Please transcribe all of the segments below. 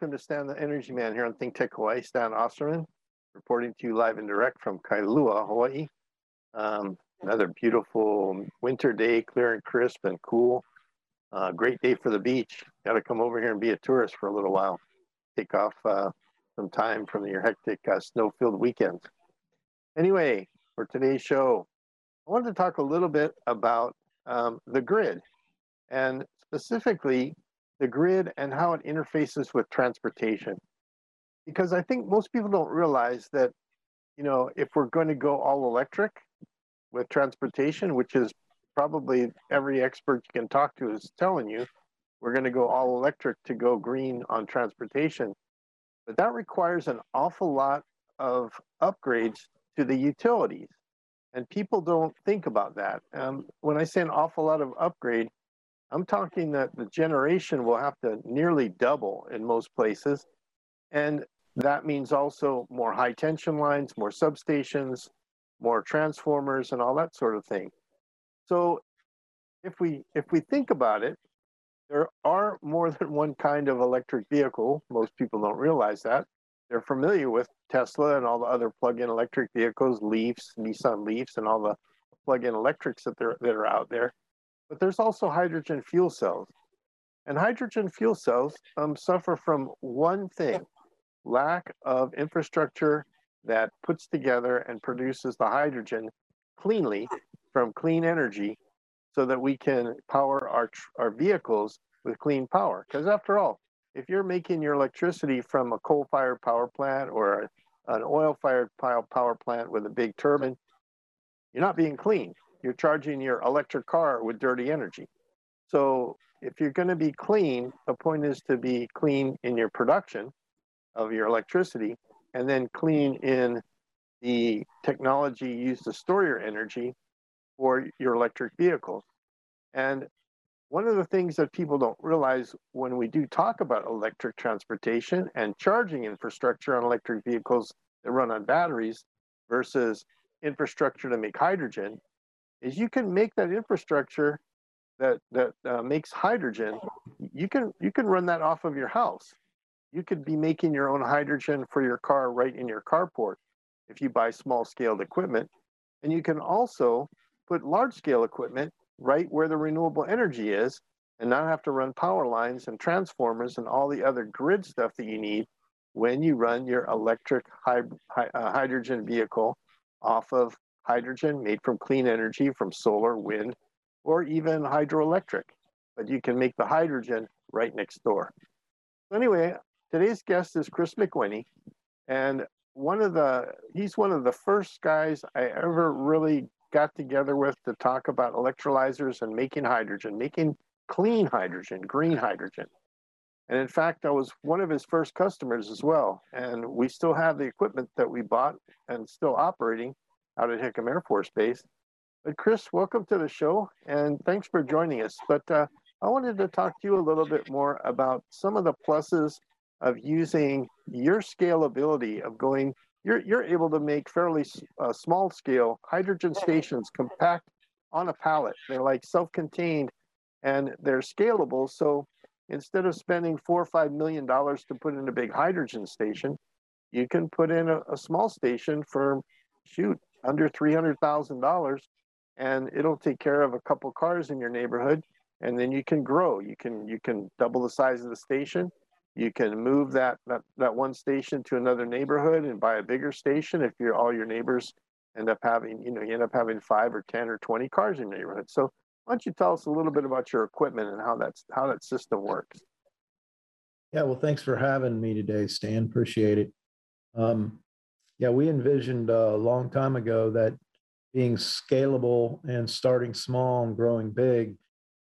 welcome to Stan the Energy Man here on Think Tech Hawaii. Stan Osterman, reporting to you live and direct from Kailua, Hawaii. Um, another beautiful winter day, clear and crisp and cool. Uh, great day for the beach. Got to come over here and be a tourist for a little while. Take off uh, some time from your hectic uh, snow-filled weekends. Anyway, for today's show, I wanted to talk a little bit about um, the grid and specifically the grid and how it interfaces with transportation. Because I think most people don't realize that, you know, if we're going to go all electric with transportation, which is probably every expert you can talk to is telling you, we're going to go all electric to go green on transportation. But that requires an awful lot of upgrades to the utilities. And people don't think about that. Um, when I say an awful lot of upgrade, I'm talking that the generation will have to nearly double in most places. And that means also more high tension lines, more substations, more transformers, and all that sort of thing. So if we if we think about it, there are more than one kind of electric vehicle. Most people don't realize that. They're familiar with Tesla and all the other plug-in electric vehicles, Leafs, Nissan Leafs, and all the plug-in electrics that, that are out there. But there's also hydrogen fuel cells. And hydrogen fuel cells um, suffer from one thing lack of infrastructure that puts together and produces the hydrogen cleanly from clean energy so that we can power our, our vehicles with clean power. Because after all, if you're making your electricity from a coal fired power plant or an oil fired power plant with a big turbine, you're not being clean you're charging your electric car with dirty energy. So if you're going to be clean, the point is to be clean in your production of your electricity and then clean in the technology used to store your energy for your electric vehicles. And one of the things that people don't realize when we do talk about electric transportation and charging infrastructure on electric vehicles that run on batteries versus infrastructure to make hydrogen is you can make that infrastructure that that uh, makes hydrogen. You can you can run that off of your house. You could be making your own hydrogen for your car right in your carport if you buy small scaled equipment. And you can also put large scale equipment right where the renewable energy is and not have to run power lines and transformers and all the other grid stuff that you need when you run your electric hy- hy- uh, hydrogen vehicle off of hydrogen made from clean energy from solar, wind, or even hydroelectric. But you can make the hydrogen right next door. Anyway, today's guest is Chris McWhinney, and one of the he's one of the first guys I ever really got together with to talk about electrolyzers and making hydrogen, making clean hydrogen, green hydrogen. And in fact, I was one of his first customers as well. And we still have the equipment that we bought and still operating out at Hickam Air Force Base. But Chris, welcome to the show and thanks for joining us. But uh, I wanted to talk to you a little bit more about some of the pluses of using your scalability of going. You're you're able to make fairly uh, small scale hydrogen stations compact on a pallet. They're like self-contained and they're scalable. So instead of spending four or five million dollars to put in a big hydrogen station, you can put in a, a small station for shoot under $300,000 and it'll take care of a couple cars in your neighborhood and then you can grow. You can you can double the size of the station. You can move that that, that one station to another neighborhood and buy a bigger station if you're all your neighbors end up having you know you end up having five or ten or 20 cars in your neighborhood. So why don't you tell us a little bit about your equipment and how that's how that system works? Yeah well thanks for having me today stan. Appreciate it. Um, yeah, we envisioned a long time ago that being scalable and starting small and growing big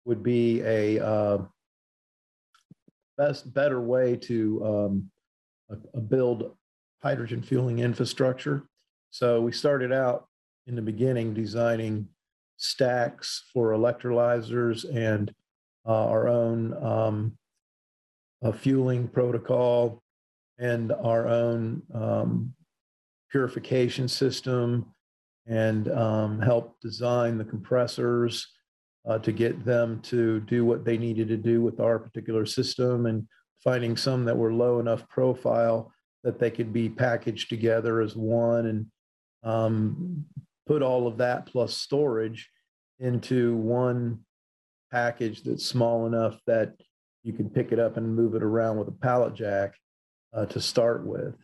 would be a uh, best better way to um, a, a build hydrogen fueling infrastructure. So we started out in the beginning designing stacks for electrolyzers and uh, our own um, fueling protocol and our own um, purification system and um, help design the compressors uh, to get them to do what they needed to do with our particular system and finding some that were low enough profile that they could be packaged together as one and um, put all of that plus storage into one package that's small enough that you can pick it up and move it around with a pallet jack uh, to start with.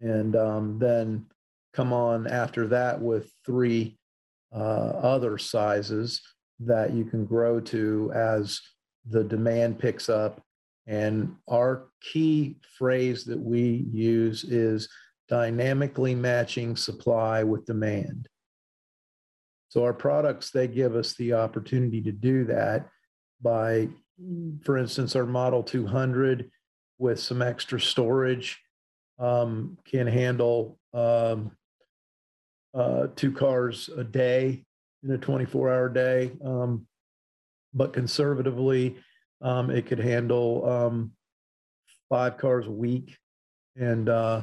And um, then come on after that with three uh, other sizes that you can grow to as the demand picks up. And our key phrase that we use is dynamically matching supply with demand. So our products, they give us the opportunity to do that by, for instance, our Model 200 with some extra storage um, can handle um, uh, two cars a day in a 24 hour day. Um, but conservatively, um, it could handle um, five cars a week. And uh,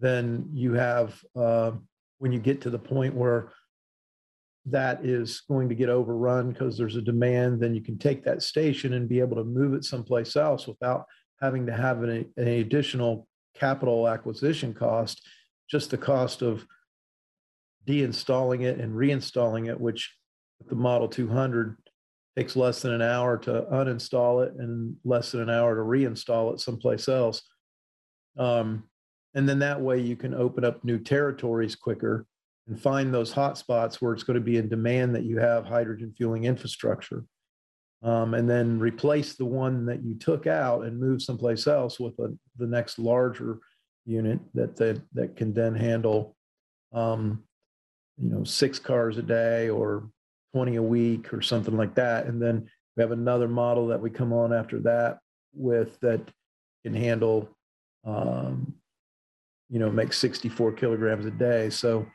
then you have, uh, when you get to the point where that is going to get overrun because there's a demand, then you can take that station and be able to move it someplace else without having to have an, an additional capital acquisition cost, just the cost of deinstalling it and reinstalling it, which the Model 200 takes less than an hour to uninstall it and less than an hour to reinstall it someplace else. Um, and then that way you can open up new territories quicker and find those hot spots where it's going to be in demand that you have hydrogen fueling infrastructure. Um, and then replace the one that you took out and move someplace else with a, the next larger unit that, that, that can then handle um, you know, six cars a day or 20 a week or something like that. And then we have another model that we come on after that with that can handle, um, you know, make 64 kilograms a day. So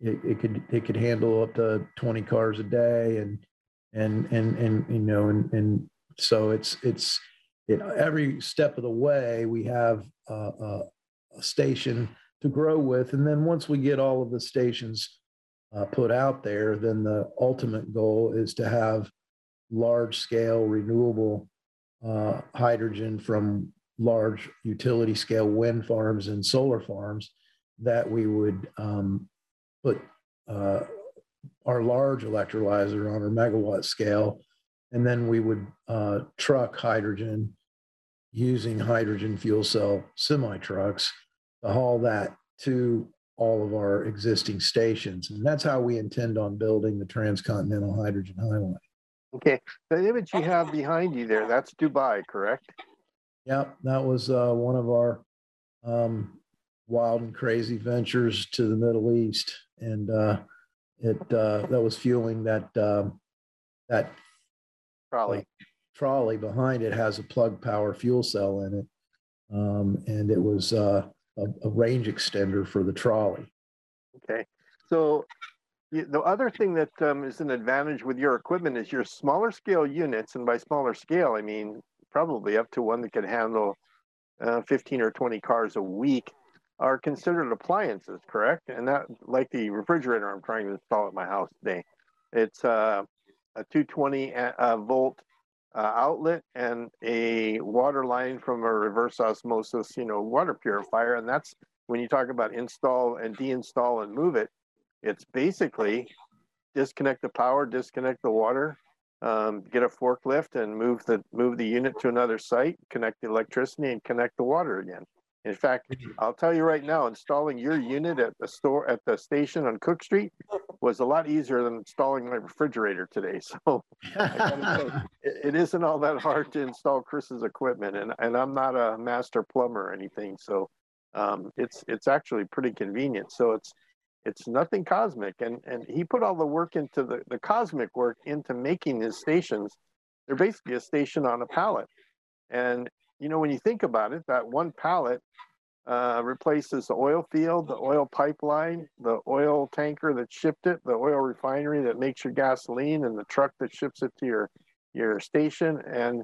it, it could it could handle up to 20 cars a day and and and and you know and and so it's it's it, every step of the way we have a, a, a station to grow with. And then once we get all of the stations uh, put out there, then the ultimate goal is to have large scale renewable uh, hydrogen from large utility scale wind farms and solar farms that we would um, put uh, our large electrolyzer on our megawatt scale. And then we would uh, truck hydrogen using hydrogen fuel cell semi trucks to haul that to all of our existing stations. And that's how we intend on building the transcontinental hydrogen highway. Okay. The image you have behind you there, that's Dubai, correct? Yep. That was uh, one of our um, wild and crazy ventures to the Middle East. And uh, it uh, that was fueling that um, that trolley. Uh, trolley behind it has a plug power fuel cell in it. Um, and it was uh, a, a range extender for the trolley. Okay. So the other thing that um, is an advantage with your equipment is your smaller scale units, and by smaller scale, I mean probably up to one that can handle uh, 15 or 20 cars a week, are considered appliances, correct? And that, like the refrigerator I'm trying to install at my house today, it's uh, a 220 uh, volt uh, outlet and a water line from a reverse osmosis, you know, water purifier. And that's when you talk about install and deinstall and move it, it's basically disconnect the power, disconnect the water, um, get a forklift and move the move the unit to another site, connect the electricity and connect the water again. In fact. I'll tell you right now, installing your unit at the store at the station on Cook Street was a lot easier than installing my refrigerator today. So say, it, it isn't all that hard to install Chris's equipment, and and I'm not a master plumber or anything, so um, it's it's actually pretty convenient. So it's it's nothing cosmic, and and he put all the work into the the cosmic work into making his stations. They're basically a station on a pallet, and you know, when you think about it, that one pallet uh, replaces the oil field, the oil pipeline, the oil tanker that shipped it, the oil refinery that makes your gasoline, and the truck that ships it to your your station, and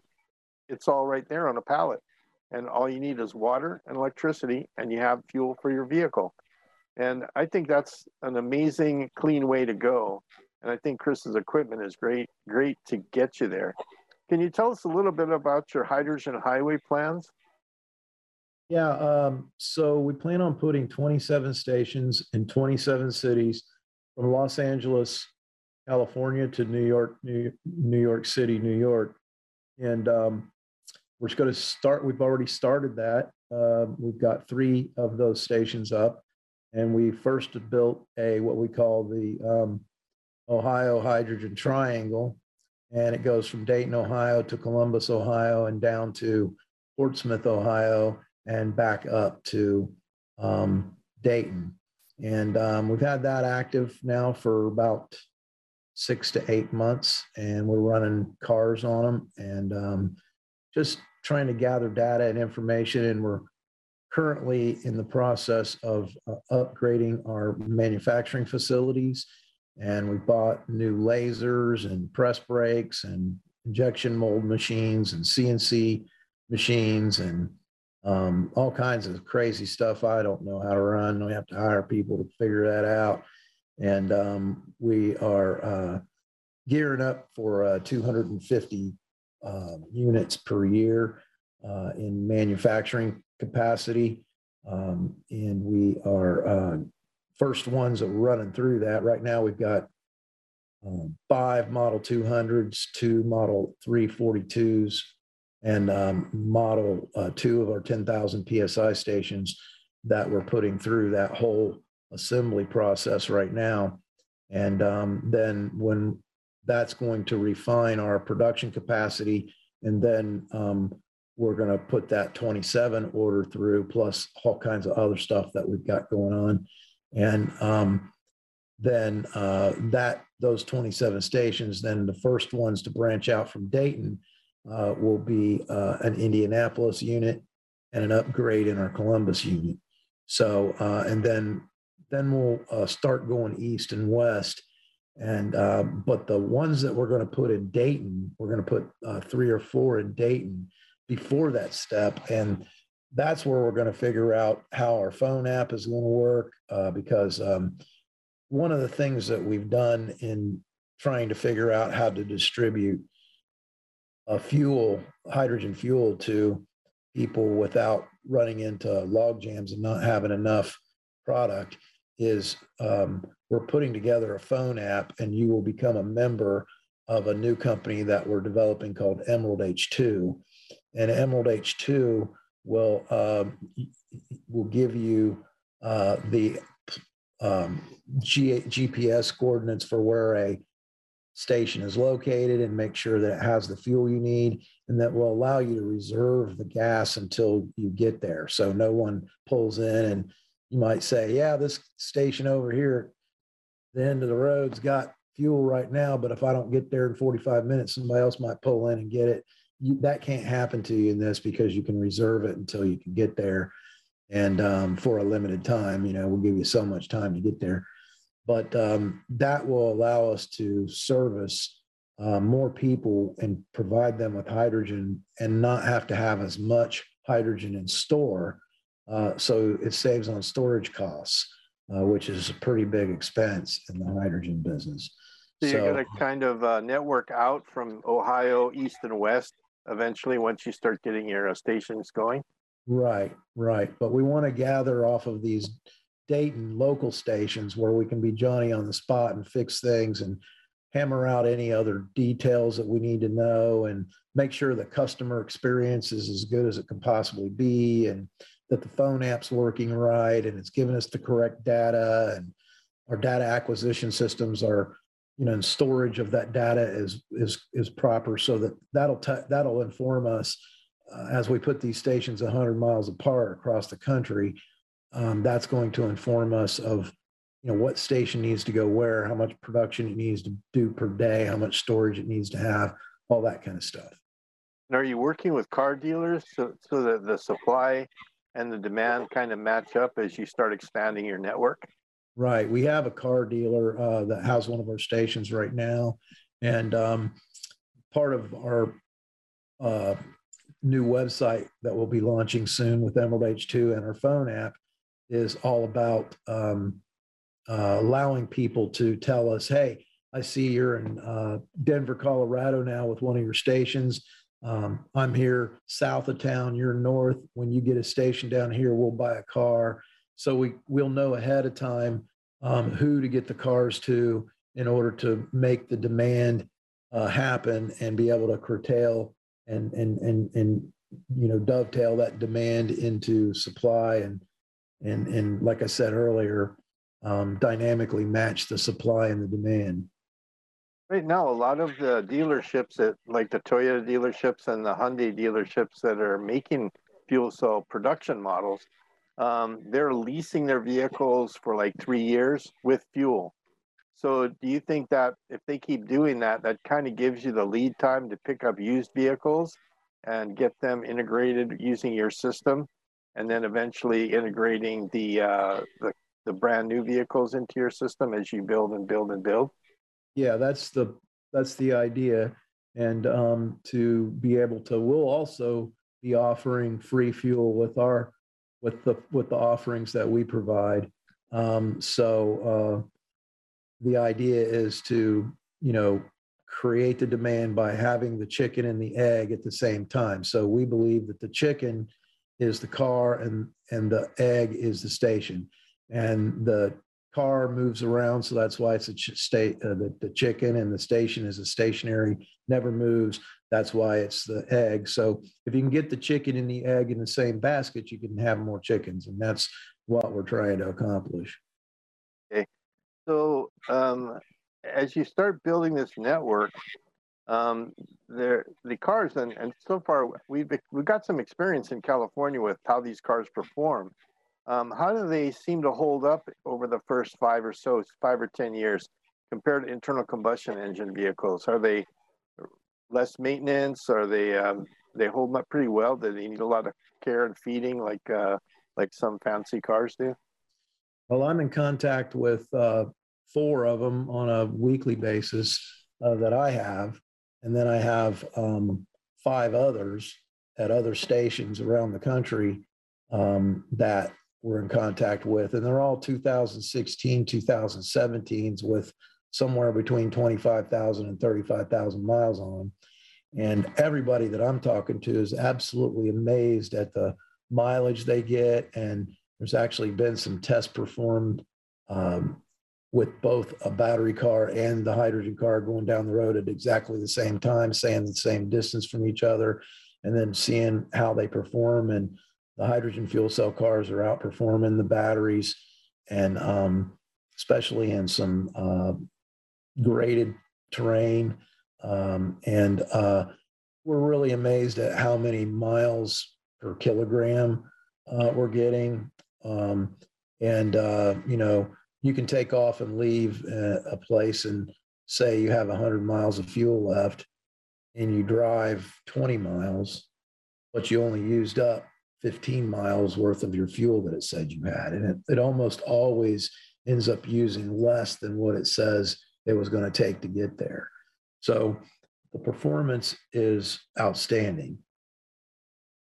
it's all right there on a pallet. And all you need is water and electricity, and you have fuel for your vehicle. And I think that's an amazing, clean way to go. And I think Chris's equipment is great, great to get you there. Can you tell us a little bit about your hydrogen highway plans? Yeah, um, so we plan on putting 27 stations in 27 cities from Los Angeles, California to New York, New, New York City, New York. And um, we're just going to start, we've already started that. Uh, we've got three of those stations up. And we first built a what we call the um, Ohio Hydrogen Triangle. And it goes from Dayton, Ohio to Columbus, Ohio, and down to Portsmouth, Ohio, and back up to um, Dayton. And um, we've had that active now for about six to eight months, and we're running cars on them and um, just trying to gather data and information. And we're currently in the process of uh, upgrading our manufacturing facilities. And we bought new lasers and press brakes and injection mold machines and CNC machines and um, all kinds of crazy stuff I don't know how to run. We have to hire people to figure that out. And um, we are uh, gearing up for uh, 250 uh, units per year uh, in manufacturing capacity. Um, and we are uh, first ones are running through that. Right now, we've got um, five Model 200s, two Model 342s, and um, model uh, two of our 10,000 PSI stations that we're putting through that whole assembly process right now. And um, then when that's going to refine our production capacity, and then um, we're going to put that 27 order through, plus all kinds of other stuff that we've got going on. And um, then uh, that those 27 stations, then the first ones to branch out from Dayton uh, will be uh, an Indianapolis unit and an upgrade in our Columbus unit. So, uh, and then then we'll uh, start going east and west. And uh, but the ones that we're going to put in Dayton, we're going to put three or four in Dayton before that step, and that's where we're going to figure out how our phone app is going to work. because um, one of the things that we've done in trying to figure out how to distribute a fuel, hydrogen fuel to people without running into log jams and not having enough product is um, we're putting together a phone app and you will become a member of a new company that we're developing called Emerald H2. And Emerald H2 will um, will give you uh, the um, G- GPS coordinates for where a station is located and make sure that it has the fuel you need and that will allow you to reserve the gas until you get there. So no one pulls in and you might say yeah this station over here the end of the road's got fuel right now but if i don't get there in 45 minutes somebody else might pull in and get it you, that can't happen to you in this because you can reserve it until you can get there and um, for a limited time you know we'll give you so much time to get there but um, that will allow us to service uh, more people and provide them with hydrogen and not have to have as much hydrogen in store. Uh, so it saves on storage costs, uh, which is a pretty big expense in the hydrogen business. So you're so, going to kind of uh, network out from Ohio east and west eventually once you start getting your uh, stations going. Right, right. But we want to gather off of these Dayton local stations where we can be Johnny on the spot and fix things and hammer out any other details that we need to know and make sure the customer experience is as good as it can possibly be and that the phone app's working right and it's giving us the correct data and our data acquisition systems are you know and storage of that data is is is proper so that that'll t- that'll inform us uh, as we put these stations 100 miles apart across the country um, that's going to inform us of you know what station needs to go where how much production it needs to do per day how much storage it needs to have all that kind of stuff. And are you working with car dealers so, so that the supply and the demand kind of match up as you start expanding your network right we have a car dealer uh, that has one of our stations right now and um, part of our uh, new website that we'll be launching soon with emerald h2 and our phone app is all about um, uh, allowing people to tell us, hey, I see you're in uh, Denver, Colorado now with one of your stations. um, I'm here south of town, you're north. When you get a station down here, we'll buy a car. So we we'll know ahead of time um, who to get the cars to in order to make the demand uh, happen and be able to curtail and and and and you know dovetail that demand into supply and and and like I said earlier, um, dynamically match the supply and the demand. Right now, a lot of the dealerships that, like the Toyota dealerships and the Hyundai dealerships that are making fuel cell production models, um, they're leasing their vehicles for like three years with fuel. So, do you think that if they keep doing that, that kind of gives you the lead time to pick up used vehicles and get them integrated using your system, and then eventually integrating the uh, the, the brand new vehicles into your system as you build and build and build? Yeah, that's the that's the idea, and um, to be able to, we'll also be offering free fuel with our with the with the offerings that we provide. Um, so uh, the idea is to you know create the demand by having the chicken and the egg at the same time. So we believe that the chicken is the car and and the egg is the station, and the car moves around, so that's why it's a ch- state. Uh, the, the chicken and the station is a stationary, never moves. That's why it's the egg. So if you can get the chicken and the egg in the same basket, you can have more chickens, and that's what we're trying to accomplish. Okay, so um, as you start building this network, um, there the cars and, and so far we've we've got some experience in California with how these cars perform. Um, how do they seem to hold up over the first five or so, five or ten years, compared to internal combustion engine vehicles? Are they less maintenance? Are they um, they hold up pretty well? Do they need a lot of care and feeding like uh, like some fancy cars do? Well, I'm in contact with uh, four of them on a weekly basis uh, that I have, and then I have um, five others at other stations around the country um, that we're in contact with, and they're all 2016, 2017s with somewhere between 25,000 and 35,000 miles on. And everybody that I'm talking to is absolutely amazed at the mileage they get. And there's actually been some tests performed um, with both a battery car and the hydrogen car going down the road at exactly the same time, saying the same distance from each other, and then seeing how they perform. And the hydrogen fuel cell cars are outperforming the batteries, and um, especially in some uh, graded terrain. Um, and uh, we're really amazed at how many miles per kilogram uh, we're getting. Um, and, uh, you know, you can take off and leave a, a place and say you have 100 miles of fuel left and you drive 20 miles, but you only used up 15 miles worth of your fuel that it said you had. And it, it almost always ends up using less than what it says it was going to take to get there. So the performance is outstanding.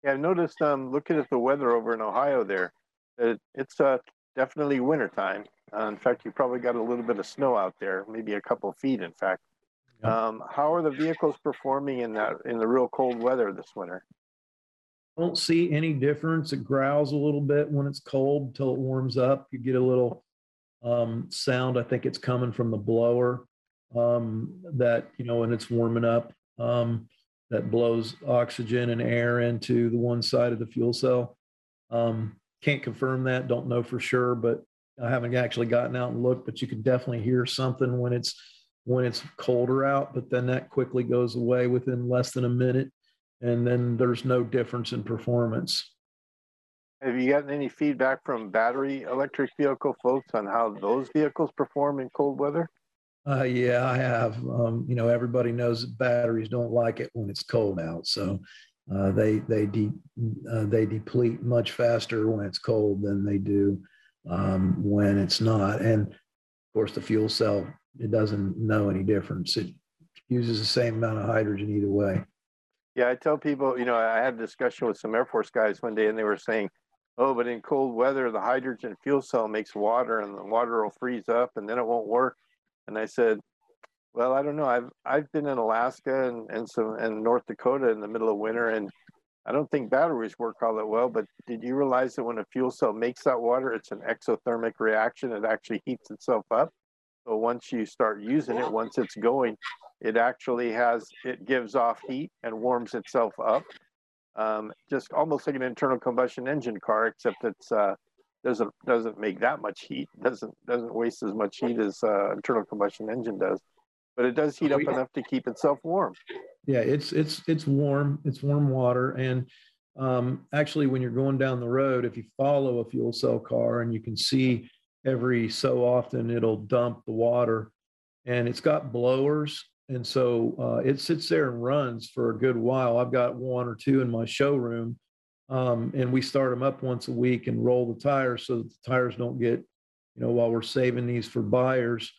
Yeah, I've noticed um, looking at the weather over in Ohio there, it, it's uh, definitely wintertime. Uh, in fact, you probably got a little bit of snow out there, maybe a couple of feet, in fact. Um, how are the vehicles performing in that in the real cold weather this winter? I don't see any difference. It growls a little bit when it's cold until it warms up. You get a little um, sound. I think it's coming from the blower um, that, you know, when it's warming up, um, that blows oxygen and air into the one side of the fuel cell. Um, can't confirm that, don't know for sure, but I haven't actually gotten out and looked, but you can definitely hear something when it's when it's colder out, but then that quickly goes away within less than a minute. And then there's no difference in performance. Have you gotten any feedback from battery electric vehicle folks on how those vehicles perform in cold weather? Uh, yeah, I have. Um, you know, everybody knows that batteries don't like it when it's cold out, so uh, they they de- uh, they deplete much faster when it's cold than they do um, when it's not. And of course, the fuel cell it doesn't know any difference. It uses the same amount of hydrogen either way. Yeah, I tell people, you know, I had a discussion with some Air Force guys one day, and they were saying oh, but in cold weather, the hydrogen fuel cell makes water and the water will freeze up and then it won't work. And I said, Well, I don't know. I've I've been in Alaska and and some and North Dakota in the middle of winter, and I don't think batteries work all that well. But did you realize that when a fuel cell makes that water, it's an exothermic reaction. It actually heats itself up. So once you start using it, once it's going, it actually has it gives off heat and warms itself up. Um, just almost like an internal combustion engine car, except it's uh, doesn't doesn't make that much heat. Doesn't doesn't waste as much heat as uh, internal combustion engine does but it does heat up enough to keep itself warm. Yeah, it's it's it's warm. It's warm water, and um, actually, when you're going down the road, if you follow a fuel cell car, and you can see every so often it'll dump the water, and it's got blowers, and so uh, it sits there and runs for a good while. I've got one or two in my showroom, um, and we start them up once a week and roll the tires so that the tires don't get, you know, while we're saving these for buyers.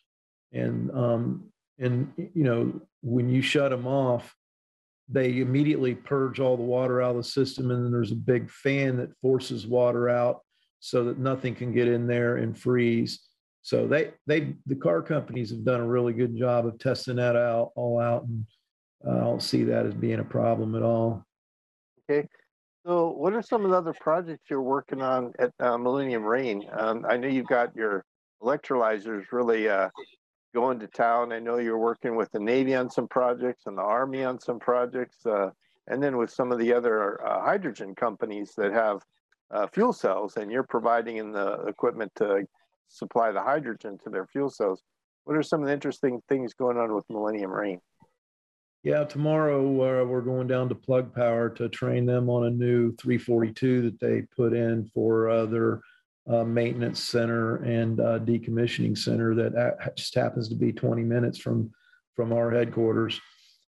And um, and you know when you shut them off they immediately purge all the water out of the system and then there's a big fan that forces water out so that nothing can get in there and freeze so they they the car companies have done a really good job of testing that out all out and i don't see that as being a problem at all. Okay. So what are some of the other projects you're working on at uh, millennium reign um, i know you've got your electrolyzers really uh, going to town. I know you're working with the Navy on some projects and the Army on some projects, uh, and then with some of the other uh, hydrogen companies that have uh, fuel cells, and you're providing in the equipment to supply the hydrogen to their fuel cells. What are some of the interesting things going on with Millennium Reign? Yeah, tomorrow uh, we're going down to Plug Power to train them on a new 342 that they put in for uh, their uh, maintenance center and uh, decommissioning center that just happens to be 20 minutes from from our headquarters.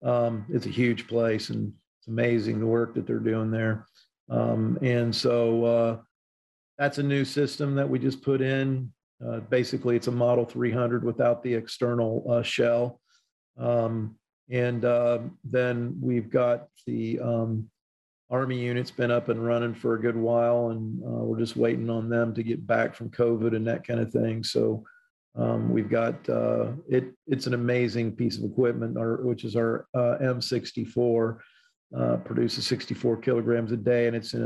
Um, it's a huge place and it's amazing the work that they're doing there. Um, and so uh, that's a new system that we just put in. Uh, basically, it's a Model 300 without the external uh, shell. Um, and uh, then we've got the um, Army unit's been up and running for a good while, and uh, we're just waiting on them to get back from COVID and that kind of thing. So um, we've got uh, it. It's an amazing piece of equipment, our, which is our uh, M64. Uh, produces 64 kilograms a day, and it's in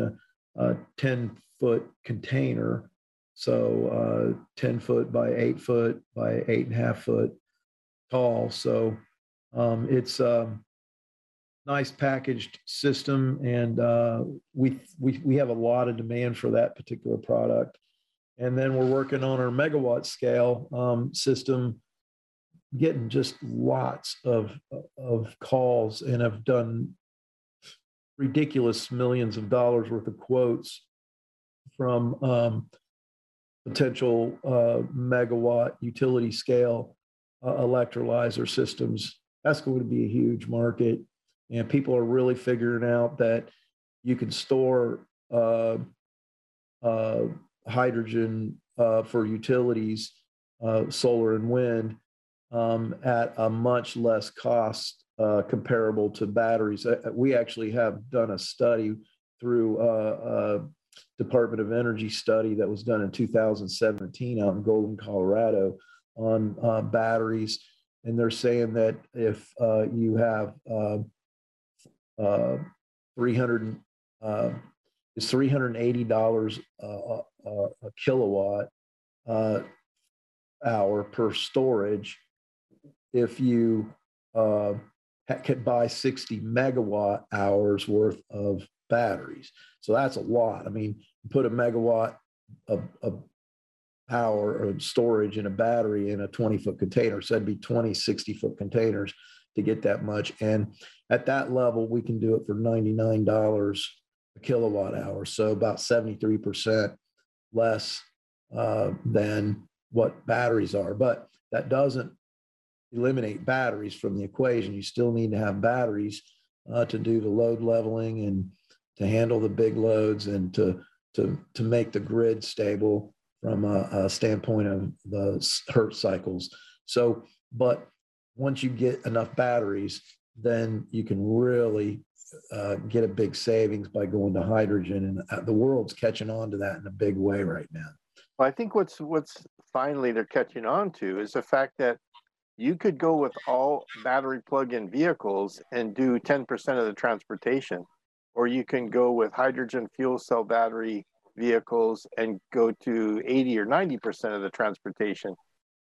a, a 10 foot container. So uh, 10 foot by eight foot by eight and a half foot tall. So um, it's a nice packaged system, and uh, we, we we have a lot of demand for that particular product. And then we're working on our megawatt scale um, system, getting just lots of of calls, and have done ridiculous millions of dollars worth of quotes from um, potential uh, megawatt utility scale uh, electrolyzer systems. That's going to be a huge market and people are really figuring out that you can store uh, uh, hydrogen uh, for utilities, uh, solar and wind, um, at a much less cost comparable to batteries. We actually have done a study through Department of Energy study that was done in 2017 out in Golden, Colorado, on batteries, and they're saying that if you have uh, 300 uh, is $380 a, a, a kilowatt uh, hour per storage. If you uh, could buy 60 megawatt hours worth of batteries. So that's a lot. I mean, put a megawatt of, of power or storage in a battery in a 20 foot container. So that'd be 20 60 foot containers to get that much. And at that level, we can do it for $99 a kilowatt hour. So about 73% less uh, than what batteries are. But that doesn't eliminate batteries from the equation. You still need to have batteries uh, to do the load leveling and to handle the big loads and to to to make the grid stable from a, a standpoint of the hertz cycles. So, but once you get enough batteries, then you can really uh, get a big savings by going to hydrogen. And uh, the world's catching on to that in a big way right now. Well, I think what's what's finally they're catching on to is the fact that you could go with all battery plug-in vehicles and do 10% of the transportation or you can go with hydrogen fuel cell battery vehicles and go to 80 or 90% of the transportation.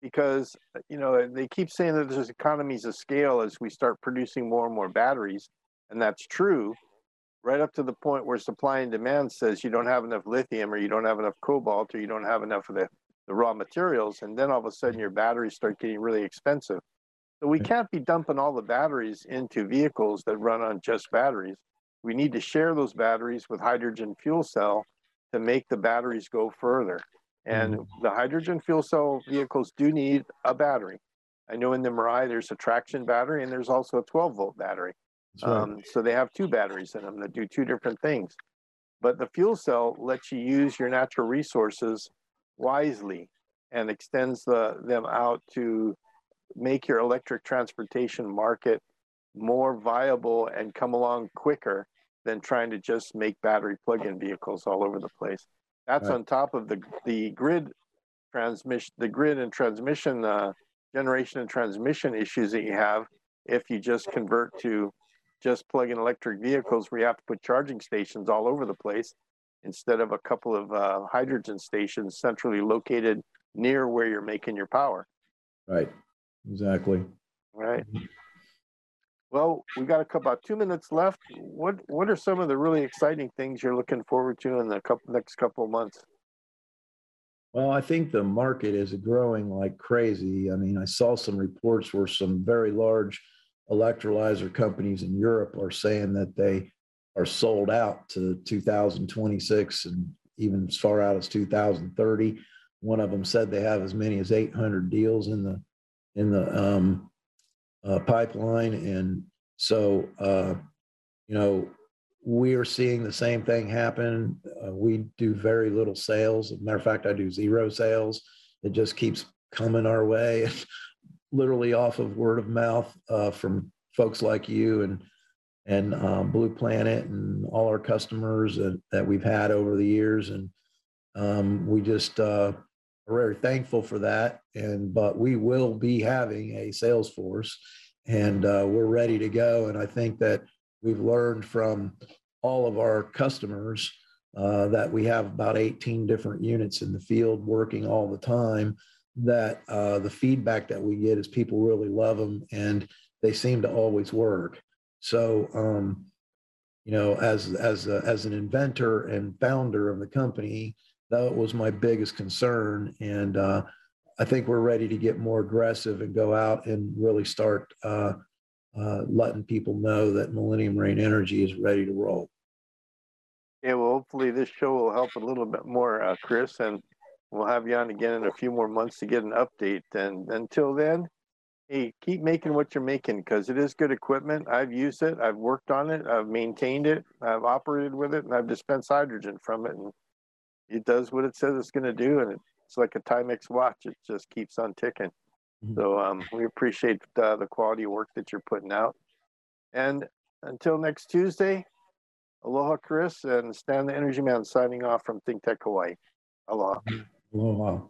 Because you know they keep saying that there's economies of scale as we start producing more and more batteries and that's true right up to the point where supply and demand says you don't have enough lithium or you don't have enough cobalt or you don't have enough of the, the raw materials and then all of a sudden your batteries start getting really expensive. So we can't be dumping all the batteries into vehicles that run on just batteries we need to share those batteries with hydrogen fuel cell to make the batteries go further and mm-hmm. the hydrogen fuel cell vehicles do need a battery i know in the mirai there's a traction battery and there's also a 12 volt battery Right. Um, so they have two batteries in them that do two different things. But the fuel cell lets you use your natural resources wisely and extends the, them out to make your electric transportation market more viable and come along quicker than trying to just make battery plug-in vehicles all over the place. That's right. on top of the the grid transmission, the grid and transmission uh, generation and transmission issues that you have if you just convert to just plug-in electric vehicles where you have to put charging stations all over the place instead of a couple of uh, hydrogen stations centrally located near where you're making your power. Right. Exactly. Right. Well, we got a couple, about two minutes left. What What are some of the really exciting things you're looking forward to in the couple, next couple of months? Well, I think the market is growing like crazy. I mean, I saw some reports where some very large electrolyzer companies in Europe are saying that they are sold out to 2026 and even as far out as 2030. One of them said they have as many as 800 deals in the in the um, uh, pipeline, and so uh, you know we are seeing the same thing happen. Uh, we do very little sales. As a matter of fact, I do zero sales. It just keeps coming our way. literally off of word of mouth uh, from folks like you and and um, Blue Planet and all our customers that, that we've had over the years, and um, we just are very thankful for that. And but we will be having a sales force, and uh, we're ready to go. And I think that we've learned from all of our customers uh, that we have about 18 different units in the field working all the time that uh, the feedback that we get is people really love them and they seem to always work. So, um, you know, as as a, as an inventor and founder of the company, that was my biggest concern, and uh, I think we're ready to get more aggressive and go out and really start uh, uh, letting people know that Millennium Reign Energy is ready to roll. Yeah, well, hopefully this show will help a little bit more, uh, Chris, and We'll have you on again in a few more months to get an update. And until then, hey, keep making what you're making because it is good equipment. I've used it, I've worked on it, I've maintained it, I've operated with it, and I've dispensed hydrogen from it. And it does what it says it's going to do. And it's like a Timex watch, it just keeps on ticking. Mm-hmm. So um, we appreciate uh, the quality of work that you're putting out. And until next Tuesday, aloha, Chris, and Stan the Energy Man signing off from Think Tech Hawaii. Aloha. Aloha.